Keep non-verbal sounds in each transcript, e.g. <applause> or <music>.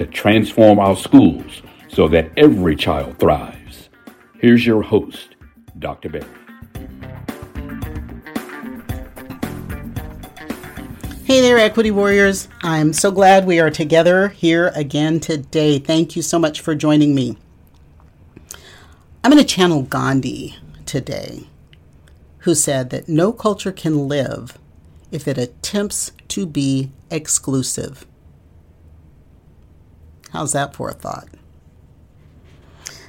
to transform our schools so that every child thrives. Here's your host, Dr. Berry. Hey there, Equity Warriors. I'm so glad we are together here again today. Thank you so much for joining me. I'm going to channel Gandhi today, who said that no culture can live if it attempts to be exclusive. How's that for a thought?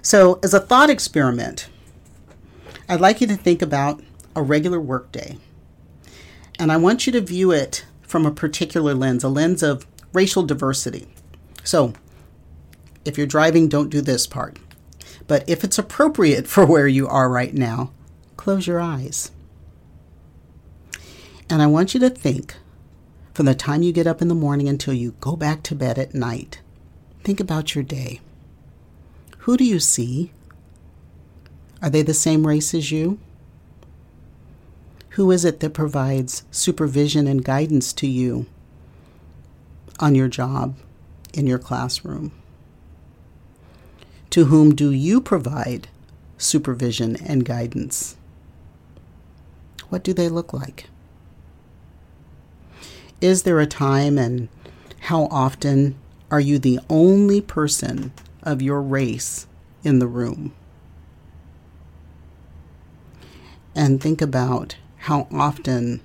So, as a thought experiment, I'd like you to think about a regular workday. And I want you to view it from a particular lens, a lens of racial diversity. So, if you're driving, don't do this part. But if it's appropriate for where you are right now, close your eyes. And I want you to think from the time you get up in the morning until you go back to bed at night Think about your day. Who do you see? Are they the same race as you? Who is it that provides supervision and guidance to you on your job, in your classroom? To whom do you provide supervision and guidance? What do they look like? Is there a time and how often are you the only person of your race in the room? And think about how often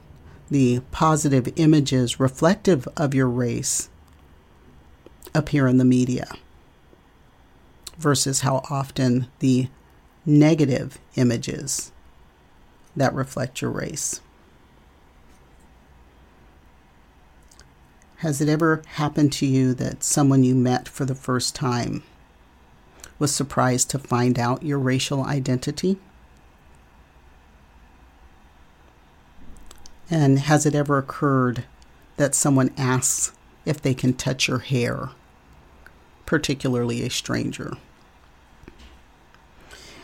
the positive images reflective of your race appear in the media versus how often the negative images that reflect your race. Has it ever happened to you that someone you met for the first time was surprised to find out your racial identity? And has it ever occurred that someone asks if they can touch your hair, particularly a stranger?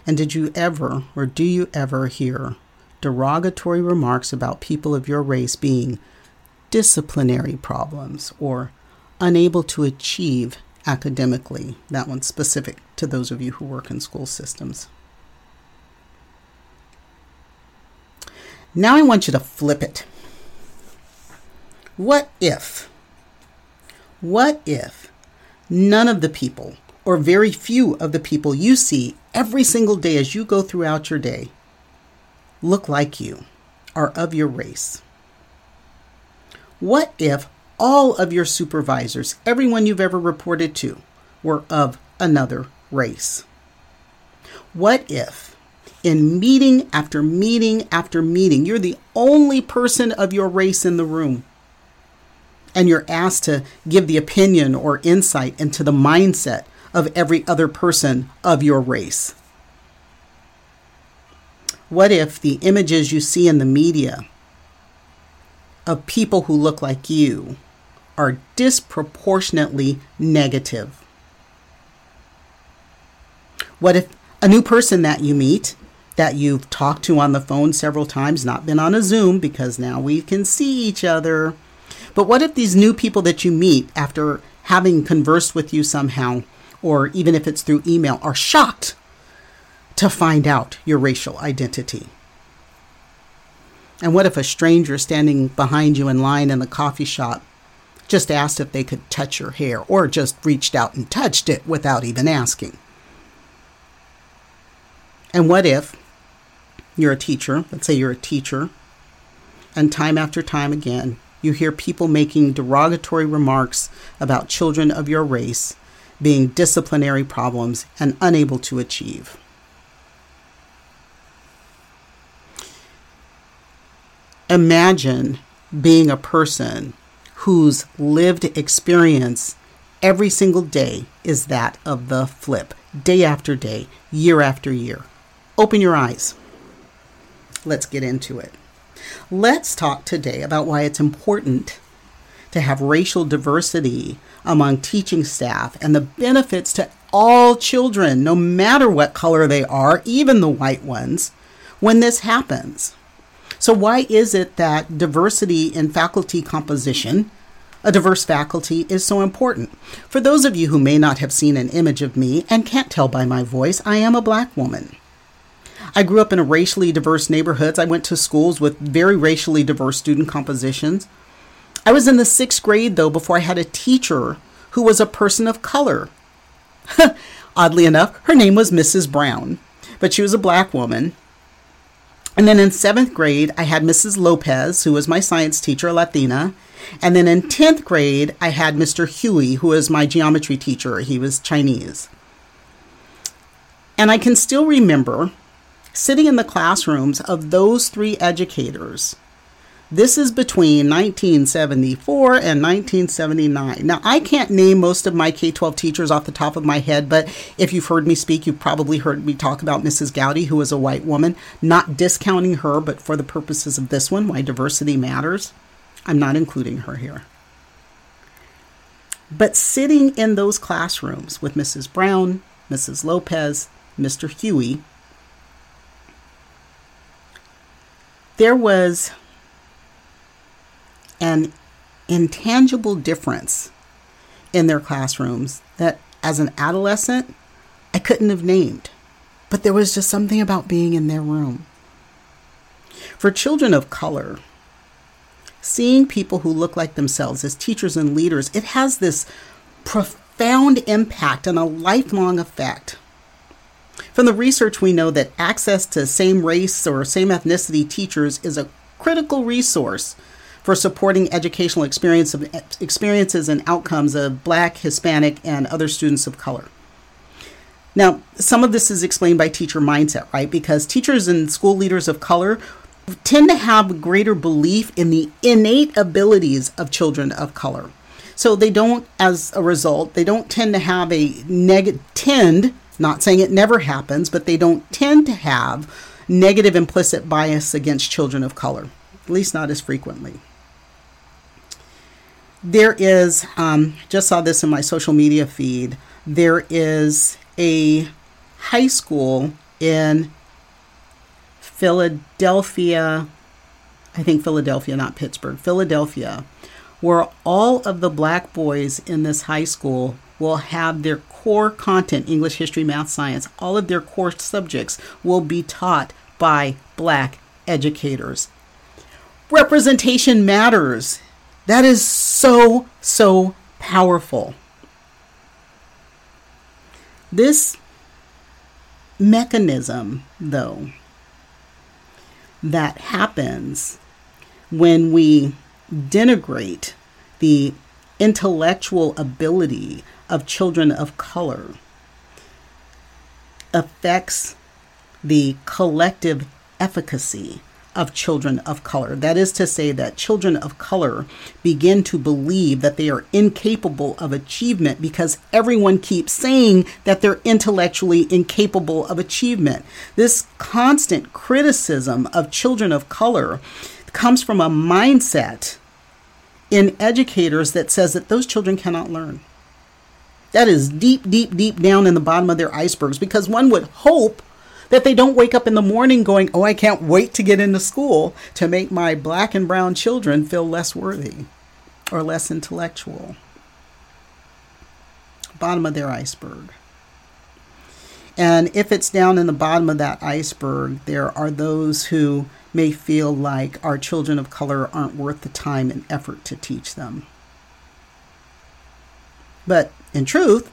And did you ever, or do you ever, hear derogatory remarks about people of your race being disciplinary problems or unable to achieve academically. That one's specific to those of you who work in school systems. Now I want you to flip it. What if? What if none of the people, or very few of the people you see every single day as you go throughout your day, look like you, are of your race? What if all of your supervisors, everyone you've ever reported to, were of another race? What if in meeting after meeting after meeting, you're the only person of your race in the room? And you're asked to give the opinion or insight into the mindset of every other person of your race. What if the images you see in the media of people who look like you are disproportionately negative. What if a new person that you meet, that you've talked to on the phone several times, not been on a Zoom because now we can see each other, but what if these new people that you meet after having conversed with you somehow, or even if it's through email, are shocked to find out your racial identity? And what if a stranger standing behind you in line in the coffee shop just asked if they could touch your hair or just reached out and touched it without even asking? And what if you're a teacher, let's say you're a teacher, and time after time again, you hear people making derogatory remarks about children of your race being disciplinary problems and unable to achieve? Imagine being a person whose lived experience every single day is that of the flip, day after day, year after year. Open your eyes. Let's get into it. Let's talk today about why it's important to have racial diversity among teaching staff and the benefits to all children, no matter what color they are, even the white ones, when this happens. So, why is it that diversity in faculty composition, a diverse faculty, is so important? For those of you who may not have seen an image of me and can't tell by my voice, I am a black woman. I grew up in a racially diverse neighborhoods. I went to schools with very racially diverse student compositions. I was in the sixth grade, though, before I had a teacher who was a person of color. <laughs> Oddly enough, her name was Mrs. Brown, but she was a black woman. And then in seventh grade, I had Mrs. Lopez, who was my science teacher, Latina. And then in 10th grade, I had Mr. Huey, who was my geometry teacher. He was Chinese. And I can still remember sitting in the classrooms of those three educators this is between 1974 and 1979. Now, I can't name most of my K 12 teachers off the top of my head, but if you've heard me speak, you've probably heard me talk about Mrs. Gowdy, who was a white woman. Not discounting her, but for the purposes of this one, why diversity matters, I'm not including her here. But sitting in those classrooms with Mrs. Brown, Mrs. Lopez, Mr. Huey, there was an intangible difference in their classrooms that as an adolescent I couldn't have named. But there was just something about being in their room. For children of color, seeing people who look like themselves as teachers and leaders, it has this profound impact and a lifelong effect. From the research, we know that access to same race or same ethnicity teachers is a critical resource for supporting educational experience of, experiences and outcomes of Black, Hispanic, and other students of color. Now, some of this is explained by teacher mindset, right? Because teachers and school leaders of color tend to have greater belief in the innate abilities of children of color. So they don't, as a result, they don't tend to have a negative, tend, not saying it never happens, but they don't tend to have negative implicit bias against children of color, at least not as frequently there is, um, just saw this in my social media feed, there is a high school in Philadelphia, I think Philadelphia, not Pittsburgh, Philadelphia, where all of the black boys in this high school will have their core content English, history, math, science all of their core subjects will be taught by black educators. Representation matters. That is so, so powerful. This mechanism, though, that happens when we denigrate the intellectual ability of children of color affects the collective efficacy of children of color. That is to say, that children of color begin to believe that they are incapable of achievement because everyone keeps saying that they're intellectually incapable of achievement. This constant criticism of children of color comes from a mindset in educators that says that those children cannot learn. That is deep, deep, deep down in the bottom of their icebergs because one would hope that they don't wake up in the morning going, Oh, I can't wait to get into school to make my black and brown children feel less worthy or less intellectual. Bottom of their iceberg. And if it's down in the bottom of that iceberg, there are those who may feel like our children of color aren't worth the time and effort to teach them. But in truth,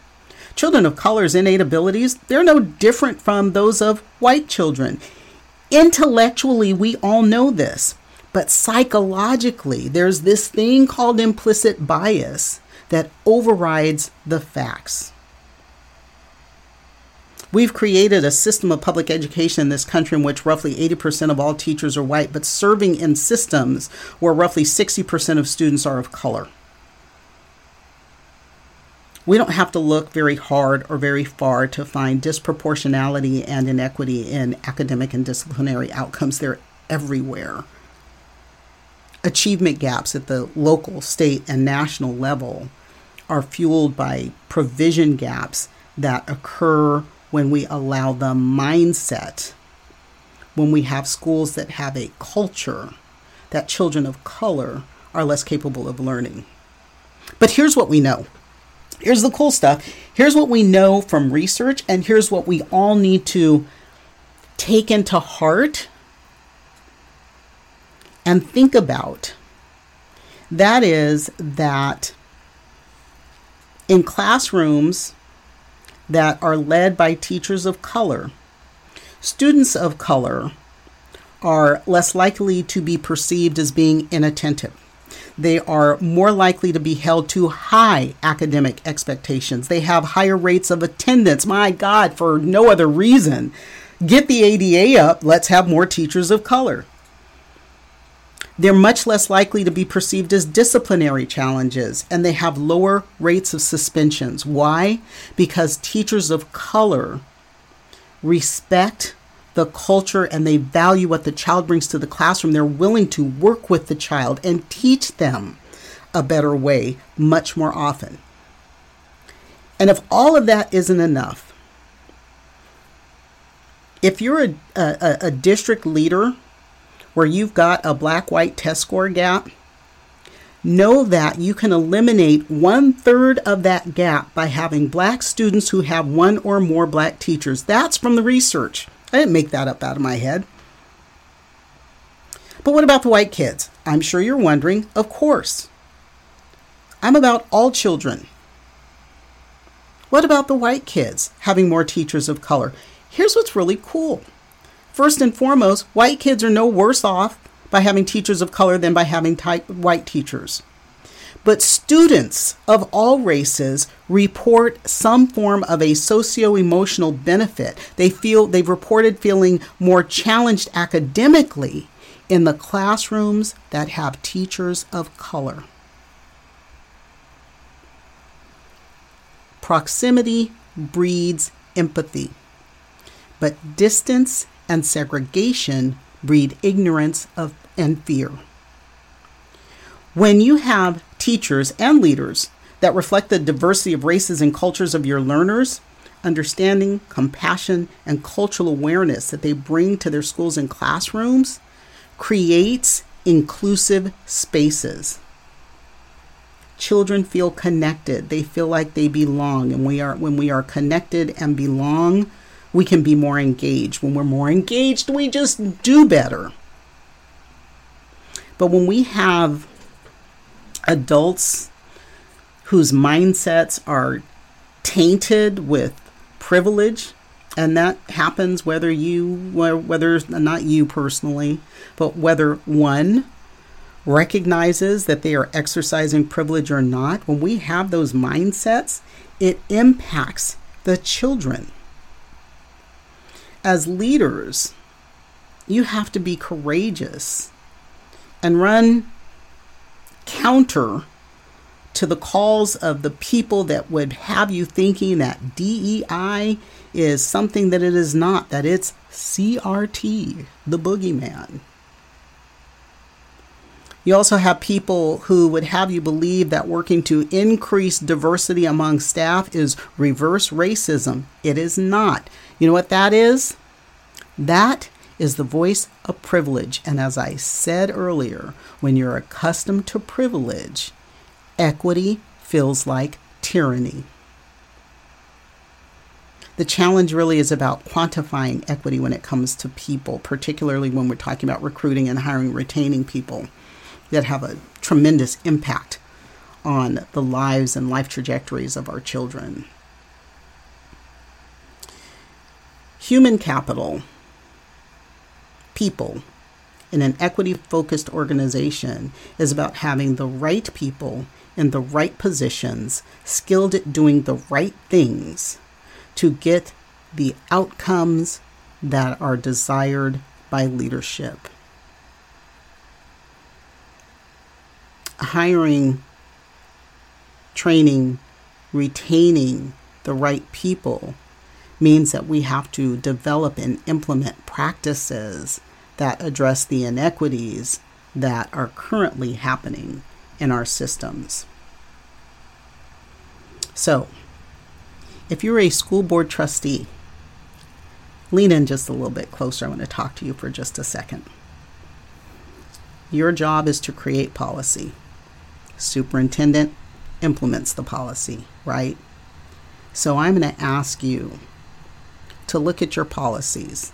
Children of color's innate abilities, they're no different from those of white children. Intellectually, we all know this, but psychologically, there's this thing called implicit bias that overrides the facts. We've created a system of public education in this country in which roughly 80% of all teachers are white, but serving in systems where roughly 60% of students are of color. We don't have to look very hard or very far to find disproportionality and inequity in academic and disciplinary outcomes. They're everywhere. Achievement gaps at the local, state, and national level are fueled by provision gaps that occur when we allow the mindset, when we have schools that have a culture that children of color are less capable of learning. But here's what we know. Here's the cool stuff. Here's what we know from research, and here's what we all need to take into heart and think about. That is that in classrooms that are led by teachers of color, students of color are less likely to be perceived as being inattentive. They are more likely to be held to high academic expectations. They have higher rates of attendance. My God, for no other reason. Get the ADA up. Let's have more teachers of color. They're much less likely to be perceived as disciplinary challenges, and they have lower rates of suspensions. Why? Because teachers of color respect the culture and they value what the child brings to the classroom. They're willing to work with the child and teach them a better way much more often. And if all of that isn't enough, if you're a, a, a district leader where you've got a black white test score gap, know that you can eliminate one third of that gap by having black students who have one or more black teachers. That's from the research. I didn't make that up out of my head. But what about the white kids? I'm sure you're wondering. Of course. I'm about all children. What about the white kids having more teachers of color? Here's what's really cool First and foremost, white kids are no worse off by having teachers of color than by having white teachers. But students of all races report some form of a socio emotional benefit. They feel they've reported feeling more challenged academically in the classrooms that have teachers of color. Proximity breeds empathy, but distance and segregation breed ignorance of, and fear. When you have teachers and leaders that reflect the diversity of races and cultures of your learners, understanding, compassion, and cultural awareness that they bring to their schools and classrooms creates inclusive spaces. Children feel connected. They feel like they belong. And we are when we are connected and belong, we can be more engaged. When we're more engaged, we just do better. But when we have adults whose mindsets are tainted with privilege, and that happens whether you, whether not you personally, but whether one recognizes that they are exercising privilege or not, when we have those mindsets, it impacts the children. As leaders, you have to be courageous and run counter to the calls of the people that would have you thinking that DEI is something that it is not, that it's CRT, the boogeyman. You also have people who would have you believe that working to increase diversity among staff is reverse racism. It is not. You know what that is? That is the voice of privilege. And as I said earlier, when you're accustomed to privilege, equity feels like tyranny. The challenge really is about quantifying equity when it comes to people, particularly when we're talking about recruiting and hiring, retaining people that have a tremendous impact on the lives and life trajectories of our children. Human capital, people, in an equity focused organization is about having the right people in the right positions, skilled at doing the right things to get the outcomes that are desired by leadership. Hiring, training, retaining the right people means that we have to develop and implement practices that address the inequities that are currently happening in our systems. So, if you're a school board trustee, lean in just a little bit closer. I want to talk to you for just a second. Your job is to create policy. Superintendent implements the policy, right? So I'm going to ask you to look at your policies.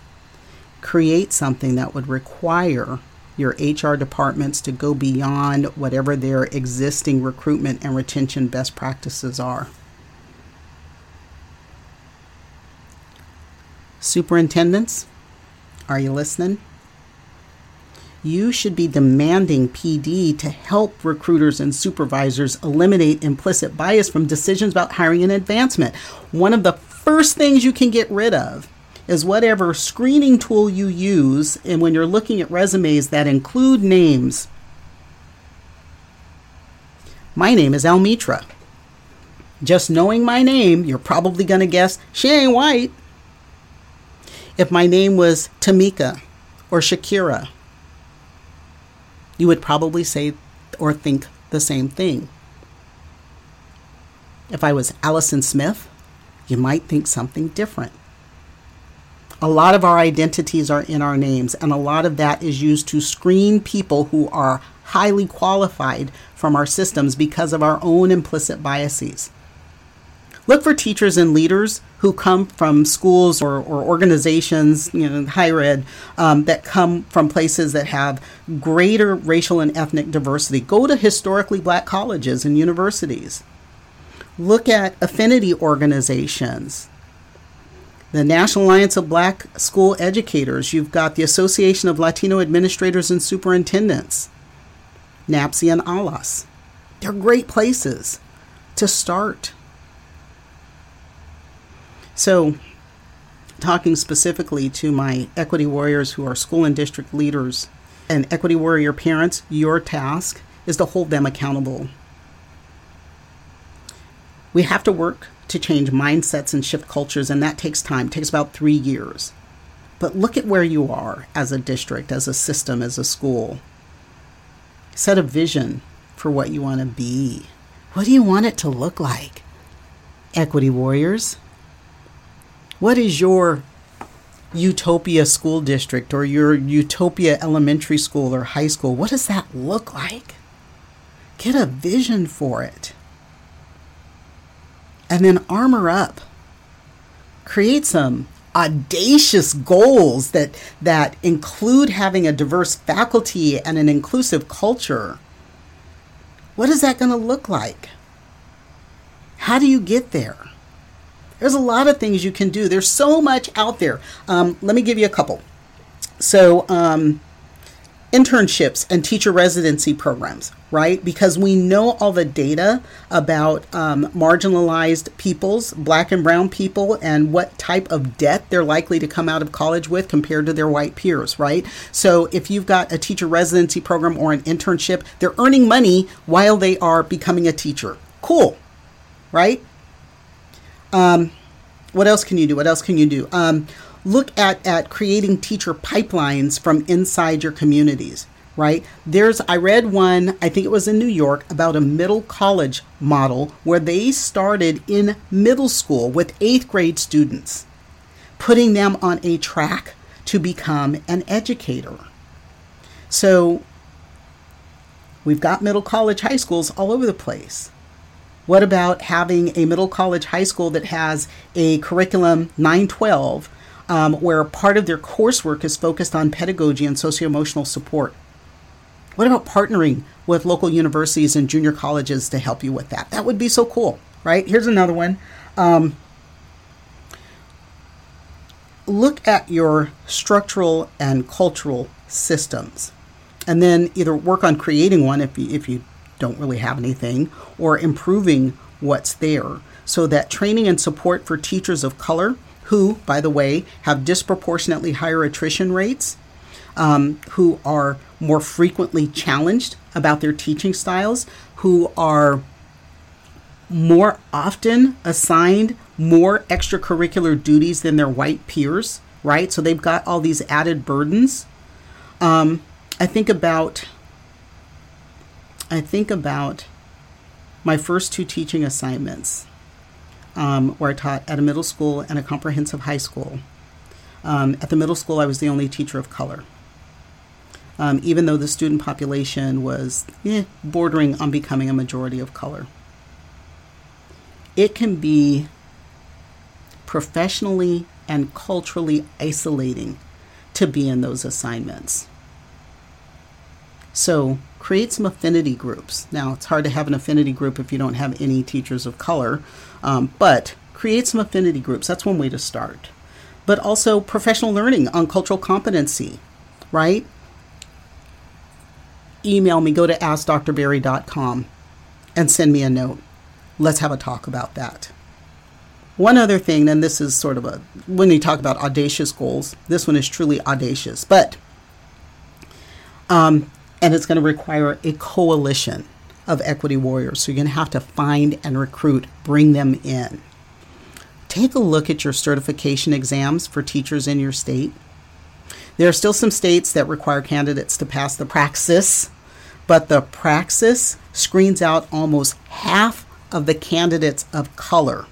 Create something that would require your HR departments to go beyond whatever their existing recruitment and retention best practices are. Superintendents, are you listening? You should be demanding PD to help recruiters and supervisors eliminate implicit bias from decisions about hiring and advancement. One of the first things you can get rid of is whatever screening tool you use, and when you're looking at resumes that include names. My name is Almitra. Just knowing my name, you're probably going to guess she ain't white. If my name was Tamika or Shakira, you would probably say or think the same thing. If I was Allison Smith, you might think something different. A lot of our identities are in our names, and a lot of that is used to screen people who are highly qualified from our systems because of our own implicit biases. Look for teachers and leaders who come from schools or, or organizations, you know, higher ed, um, that come from places that have greater racial and ethnic diversity. Go to historically black colleges and universities. Look at affinity organizations. The National Alliance of Black School Educators. You've got the Association of Latino Administrators and Superintendents, NABSE and ALAS. They're great places to start. So, talking specifically to my equity warriors who are school and district leaders and equity warrior parents, your task is to hold them accountable. We have to work to change mindsets and shift cultures, and that takes time. It takes about three years. But look at where you are as a district, as a system, as a school. Set a vision for what you want to be. What do you want it to look like? Equity warriors, what is your utopia school district or your utopia elementary school or high school? What does that look like? Get a vision for it. And then armor up. Create some audacious goals that that include having a diverse faculty and an inclusive culture. What is that going to look like? How do you get there? There's a lot of things you can do. There's so much out there. Um, let me give you a couple. So, um, internships and teacher residency programs, right? Because we know all the data about um, marginalized peoples, black and brown people, and what type of debt they're likely to come out of college with compared to their white peers, right? So if you've got a teacher residency program or an internship, they're earning money while they are becoming a teacher. Cool, right? Um, what else can you do? What else can you do? Um, look at, at creating teacher pipelines from inside your communities, right? There's, I read one, I think it was in New York, about a middle college model where they started in middle school with eighth grade students, putting them on a track to become an educator. So we've got middle college high schools all over the place. What about having a middle college high school that has a curriculum 912 um, where part of their coursework is focused on pedagogy and socio emotional support? What about partnering with local universities and junior colleges to help you with that? That would be so cool, right? Here's another one. Um, look at your structural and cultural systems and then either work on creating one if you, if you don't really have anything, or improving what's there so that training and support for teachers of color, who, by the way, have disproportionately higher attrition rates, um, who are more frequently challenged about their teaching styles, who are more often assigned more extracurricular duties than their white peers, right? So they've got all these added burdens. Um, I think about I think about my first two teaching assignments, um, where I taught at a middle school and a comprehensive high school. Um, at the middle school, I was the only teacher of color. Um, even though the student population was eh, bordering on becoming a majority of color. It can be professionally and culturally isolating to be in those assignments. So, create some affinity groups. Now, it's hard to have an affinity group if you don't have any teachers of color, um, but create some affinity groups. That's one way to start. But also professional learning on cultural competency, right? Email me, go to askdrberry.com and send me a note. Let's have a talk about that. One other thing, and this is sort of a, when you talk about audacious goals, this one is truly audacious, but, um, and it's going to require a coalition of equity warriors. So you're going to have to find and recruit, bring them in. Take a look at your certification exams for teachers in your state. There are still some states that require candidates to pass the praxis, but the praxis screens out almost half of the candidates of color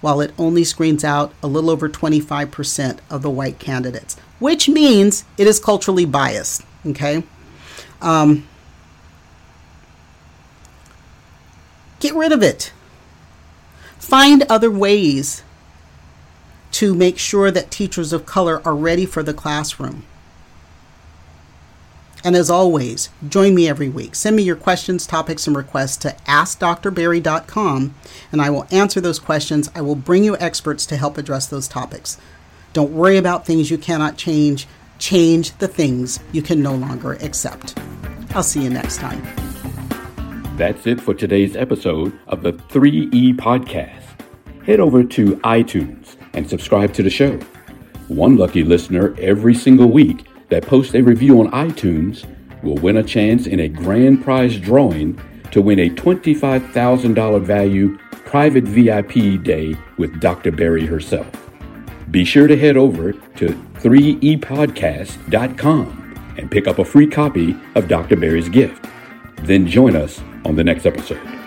while it only screens out a little over 25% of the white candidates, which means it is culturally biased. Okay? Um, get rid of it. Find other ways to make sure that teachers of color are ready for the classroom. And as always, join me every week. Send me your questions, topics, and requests to askdrberry.com, and I will answer those questions. I will bring you experts to help address those topics. Don't worry about things you cannot change. Change the things you can no longer accept. I'll see you next time. That's it for today's episode of the 3E Podcast. Head over to iTunes and subscribe to the show. One lucky listener every single week that posts a review on iTunes will win a chance in a grand prize drawing to win a $25,000 value private VIP day with Dr. Berry herself. Be sure to head over to 3epodcast.com and pick up a free copy of Dr. Berry's gift. Then join us on the next episode.